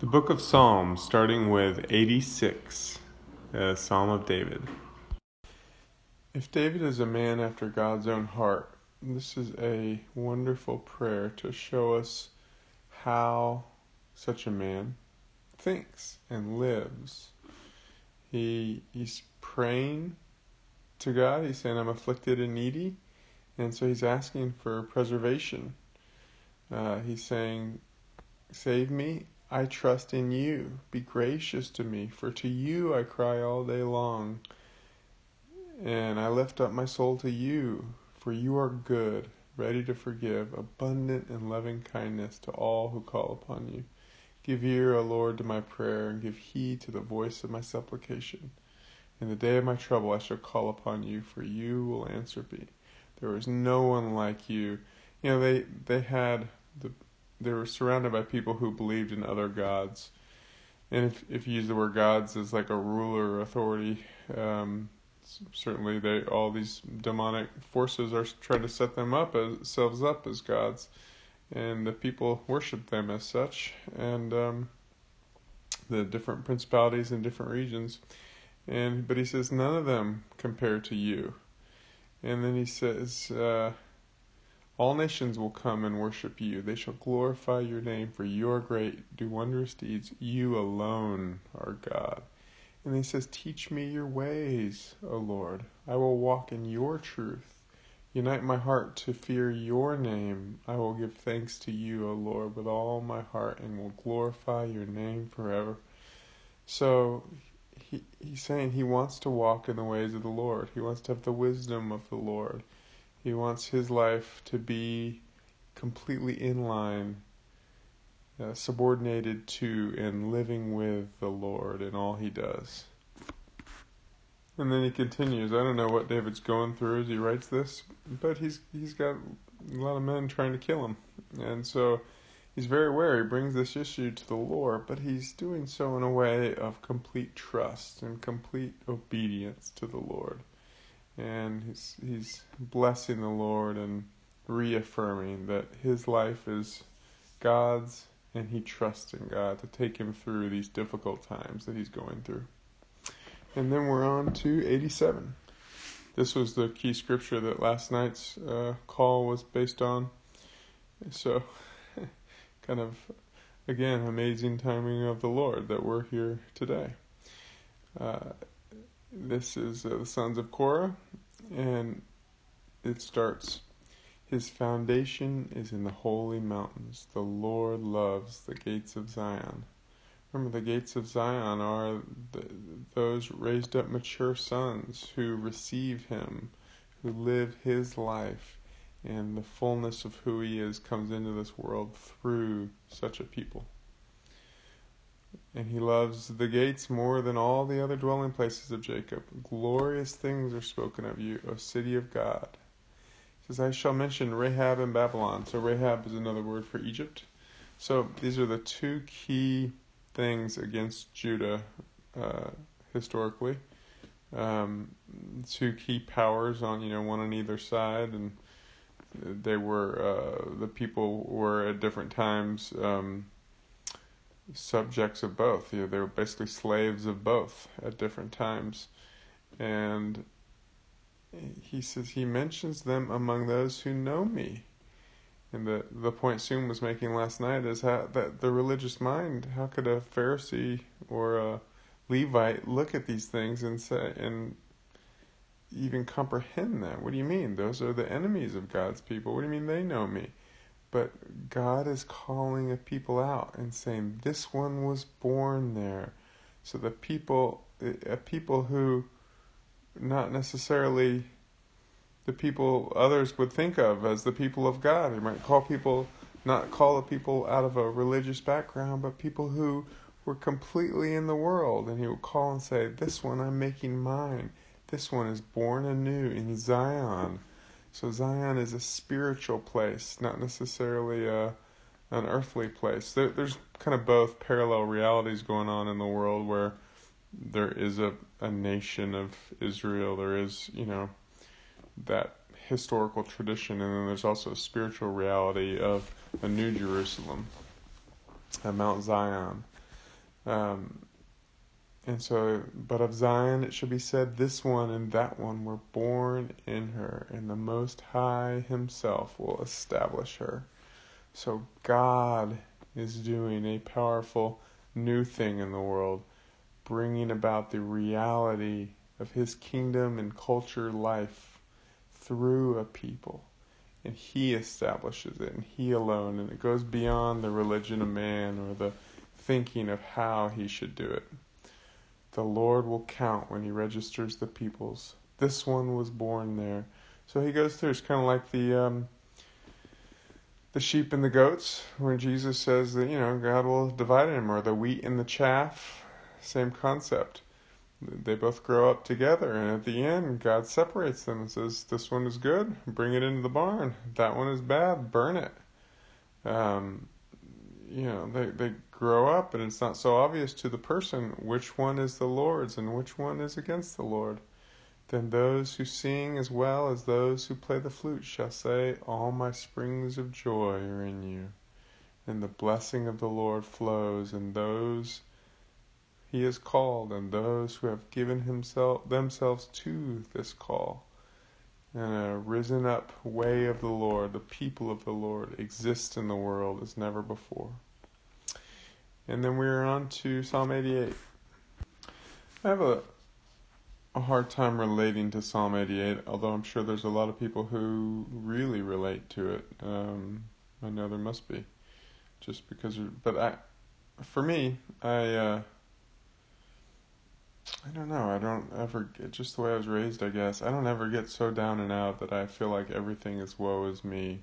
The book of Psalms, starting with 86, a Psalm of David. If David is a man after God's own heart, this is a wonderful prayer to show us how such a man thinks and lives. He he's praying to God. He's saying, "I'm afflicted and needy," and so he's asking for preservation. Uh, he's saying, "Save me I trust in you. Be gracious to me, for to you I cry all day long. And I lift up my soul to you, for you are good, ready to forgive, abundant in loving kindness to all who call upon you. Give ear, O Lord, to my prayer, and give heed to the voice of my supplication. In the day of my trouble I shall call upon you, for you will answer me. There is no one like you. You know, they, they had the they were surrounded by people who believed in other gods. And if if you use the word gods as like a ruler or authority, um, certainly they all these demonic forces are trying to set them up as themselves up as gods, and the people worship them as such. And um, the different principalities in different regions, and but he says none of them compare to you. And then he says. Uh, all nations will come and worship you. They shall glorify your name, for you are great, do wondrous deeds. You alone are God. And he says, Teach me your ways, O Lord. I will walk in your truth. Unite my heart to fear your name. I will give thanks to you, O Lord, with all my heart, and will glorify your name forever. So he, he's saying he wants to walk in the ways of the Lord. He wants to have the wisdom of the Lord. He wants his life to be completely in line, uh, subordinated to, and living with the Lord in all he does. And then he continues. I don't know what David's going through as he writes this, but he's he's got a lot of men trying to kill him, and so he's very aware. He brings this issue to the Lord, but he's doing so in a way of complete trust and complete obedience to the Lord and he's he's blessing the Lord and reaffirming that his life is God's and he trusts in God to take him through these difficult times that he's going through. And then we're on to 87. This was the key scripture that last night's uh, call was based on. So, kind of, again, amazing timing of the Lord that we're here today. Uh, this is uh, the sons of Korah, and it starts His foundation is in the holy mountains. The Lord loves the gates of Zion. Remember, the gates of Zion are the, those raised up mature sons who receive Him, who live His life, and the fullness of who He is comes into this world through such a people and he loves the gates more than all the other dwelling places of Jacob. Glorious things are spoken of you, O city of God. He says, I shall mention Rahab and Babylon. So Rahab is another word for Egypt. So these are the two key things against Judah uh, historically. Um, two key powers on you know one on either side, and they were uh, the people were at different times. Um, subjects of both. You know, they were basically slaves of both at different times. And he says he mentions them among those who know me. And the the point Soon was making last night is how that the religious mind, how could a Pharisee or a Levite look at these things and say and even comprehend that? What do you mean? Those are the enemies of God's people. What do you mean they know me? But God is calling a people out and saying, This one was born there. So the people, a people who not necessarily the people others would think of as the people of God. He might call people, not call the people out of a religious background, but people who were completely in the world. And he would call and say, This one I'm making mine. This one is born anew in Zion. So Zion is a spiritual place, not necessarily a an earthly place. There, there's kind of both parallel realities going on in the world where there is a, a nation of Israel, there is, you know, that historical tradition, and then there's also a spiritual reality of a new Jerusalem, a Mount Zion. Um, and so, but of Zion it should be said, this one and that one were born in her, and the Most High Himself will establish her. So God is doing a powerful new thing in the world, bringing about the reality of His kingdom and culture life through a people. And He establishes it, and He alone, and it goes beyond the religion of man or the thinking of how He should do it. The Lord will count when He registers the peoples. This one was born there. So He goes through. It's kind of like the um, the sheep and the goats, where Jesus says that you know God will divide them, or the wheat and the chaff. Same concept. They both grow up together, and at the end, God separates them and says, "This one is good, bring it into the barn. That one is bad, burn it." Um, you know, they they grow up, and it's not so obvious to the person which one is the Lord's and which one is against the Lord. Then those who sing as well as those who play the flute shall say, All my springs of joy are in you. And the blessing of the Lord flows, and those he has called, and those who have given himself themselves to this call. And a risen up way of the Lord, the people of the Lord, exist in the world as never before. And then we're on to Psalm 88. I have a a hard time relating to Psalm 88, although I'm sure there's a lot of people who really relate to it. Um, I know there must be, just because. But I, for me, I, uh, I don't know. I don't ever get just the way I was raised. I guess I don't ever get so down and out that I feel like everything is woe is me,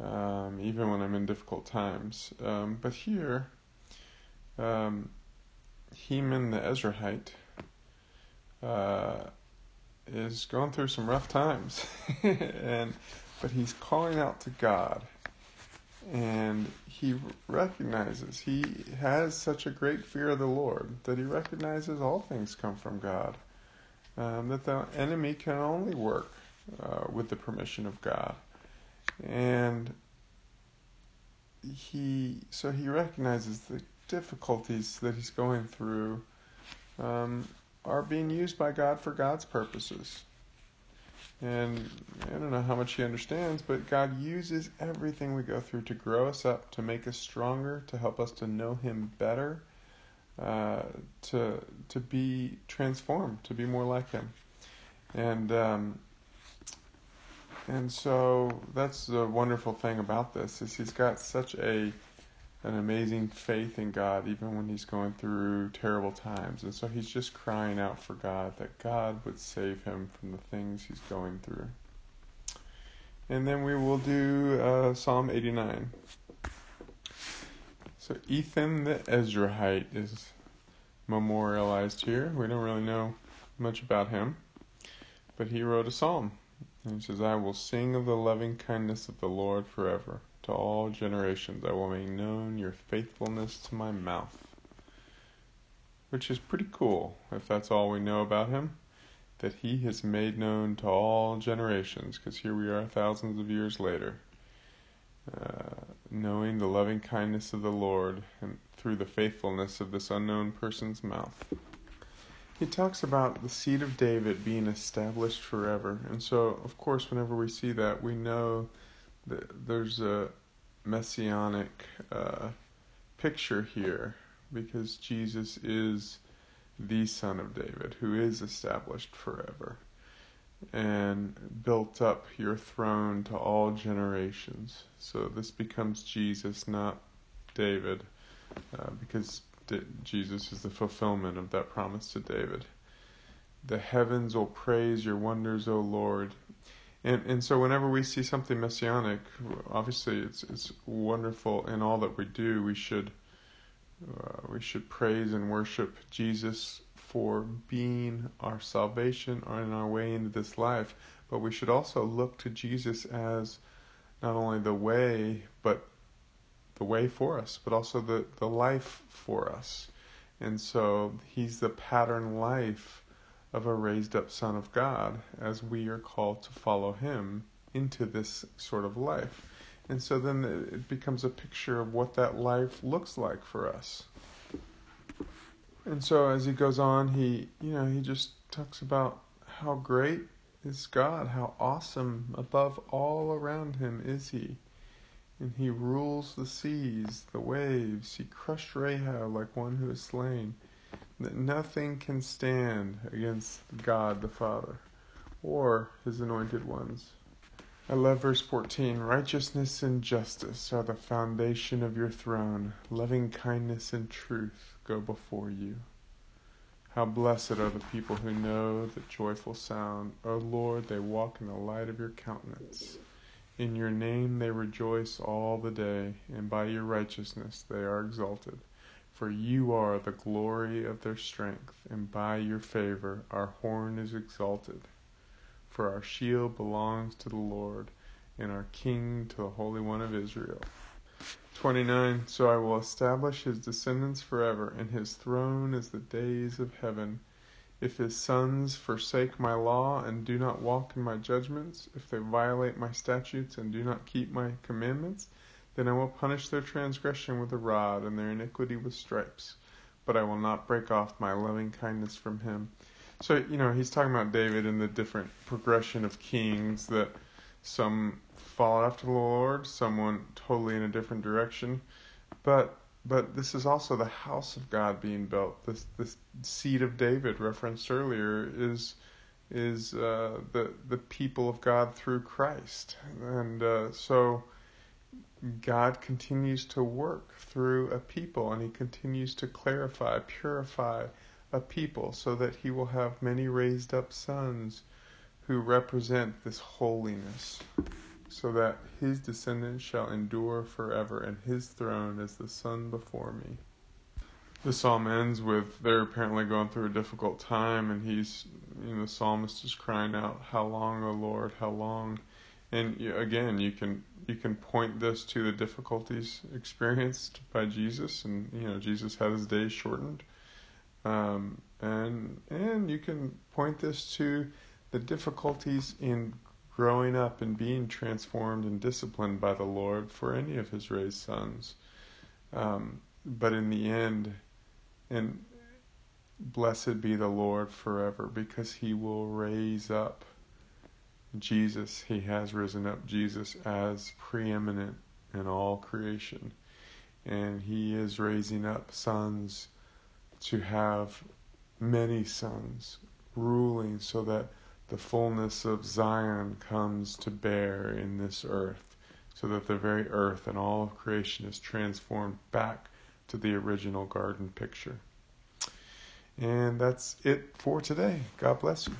um, even when I'm in difficult times. Um, but here, um, Heman the Ezrahite uh, is going through some rough times, and but he's calling out to God, and he recognizes he has such a great fear of the Lord that he recognizes all things come from God, um, that the enemy can only work uh, with the permission of God, and he so he recognizes the difficulties that he's going through. Um, are being used by God for God's purposes. And I don't know how much he understands, but God uses everything we go through to grow us up, to make us stronger, to help us to know Him better, uh, to to be transformed, to be more like Him. And um, and so that's the wonderful thing about this is He's got such a an amazing faith in God even when he's going through terrible times. And so he's just crying out for God that God would save him from the things he's going through. And then we will do uh, Psalm 89. So Ethan the Ezrahite is memorialized here. We don't really know much about him, but he wrote a psalm. And he says, I will sing of the loving kindness of the Lord forever. To all generations I will make known your faithfulness to my mouth. Which is pretty cool, if that's all we know about him. That he has made known to all generations, because here we are thousands of years later. Uh, knowing the loving kindness of the Lord and through the faithfulness of this unknown person's mouth. He talks about the seed of David being established forever. And so, of course, whenever we see that, we know that there's a messianic uh, picture here because Jesus is the Son of David who is established forever and built up your throne to all generations. So this becomes Jesus, not David, uh, because D- Jesus is the fulfillment of that promise to David. The heavens will praise your wonders, O Lord. And and so whenever we see something messianic, obviously it's it's wonderful in all that we do. We should uh, we should praise and worship Jesus for being our salvation on our way into this life, but we should also look to Jesus as not only the way, but the way for us, but also the, the life for us. And so he's the pattern life of a raised up Son of God as we are called to follow Him into this sort of life. And so then it becomes a picture of what that life looks like for us. And so as he goes on, he you know he just talks about how great is God, how awesome above all around him is he. And he rules the seas, the waves. He crushed Rahab like one who is slain. That nothing can stand against God the Father or his anointed ones. I love verse 14. Righteousness and justice are the foundation of your throne. Loving kindness and truth go before you. How blessed are the people who know the joyful sound. O Lord, they walk in the light of your countenance. In your name they rejoice all the day, and by your righteousness they are exalted. For you are the glory of their strength, and by your favor our horn is exalted. For our shield belongs to the Lord, and our King to the Holy One of Israel. 29 So I will establish his descendants forever, and his throne as the days of heaven. If his sons forsake my law and do not walk in my judgments, if they violate my statutes and do not keep my commandments, then I will punish their transgression with a rod and their iniquity with stripes. But I will not break off my loving kindness from him so, you know, he's talking about David and the different progression of kings that some fall after the Lord, some went totally in a different direction. But but this is also the house of God being built. This this seed of David referenced earlier is is uh, the the people of God through Christ, and uh, so God continues to work through a people, and He continues to clarify, purify, a people, so that he will have many raised up sons who represent this holiness, so that his descendants shall endure forever, and his throne as the sun before me. The psalm ends with they're apparently going through a difficult time, and he's, you know, the psalmist is crying out, "How long, O Lord? How long?" And again, you can you can point this to the difficulties experienced by Jesus, and you know, Jesus had his days shortened um, and and you can point this to the difficulties in growing up and being transformed and disciplined by the Lord for any of His raised sons. Um, but in the end, and blessed be the Lord forever, because He will raise up Jesus. He has risen up Jesus as preeminent in all creation, and He is raising up sons to have many sons ruling so that the fullness of Zion comes to bear in this earth, so that the very earth and all of creation is transformed back to the original garden picture. And that's it for today. God bless you.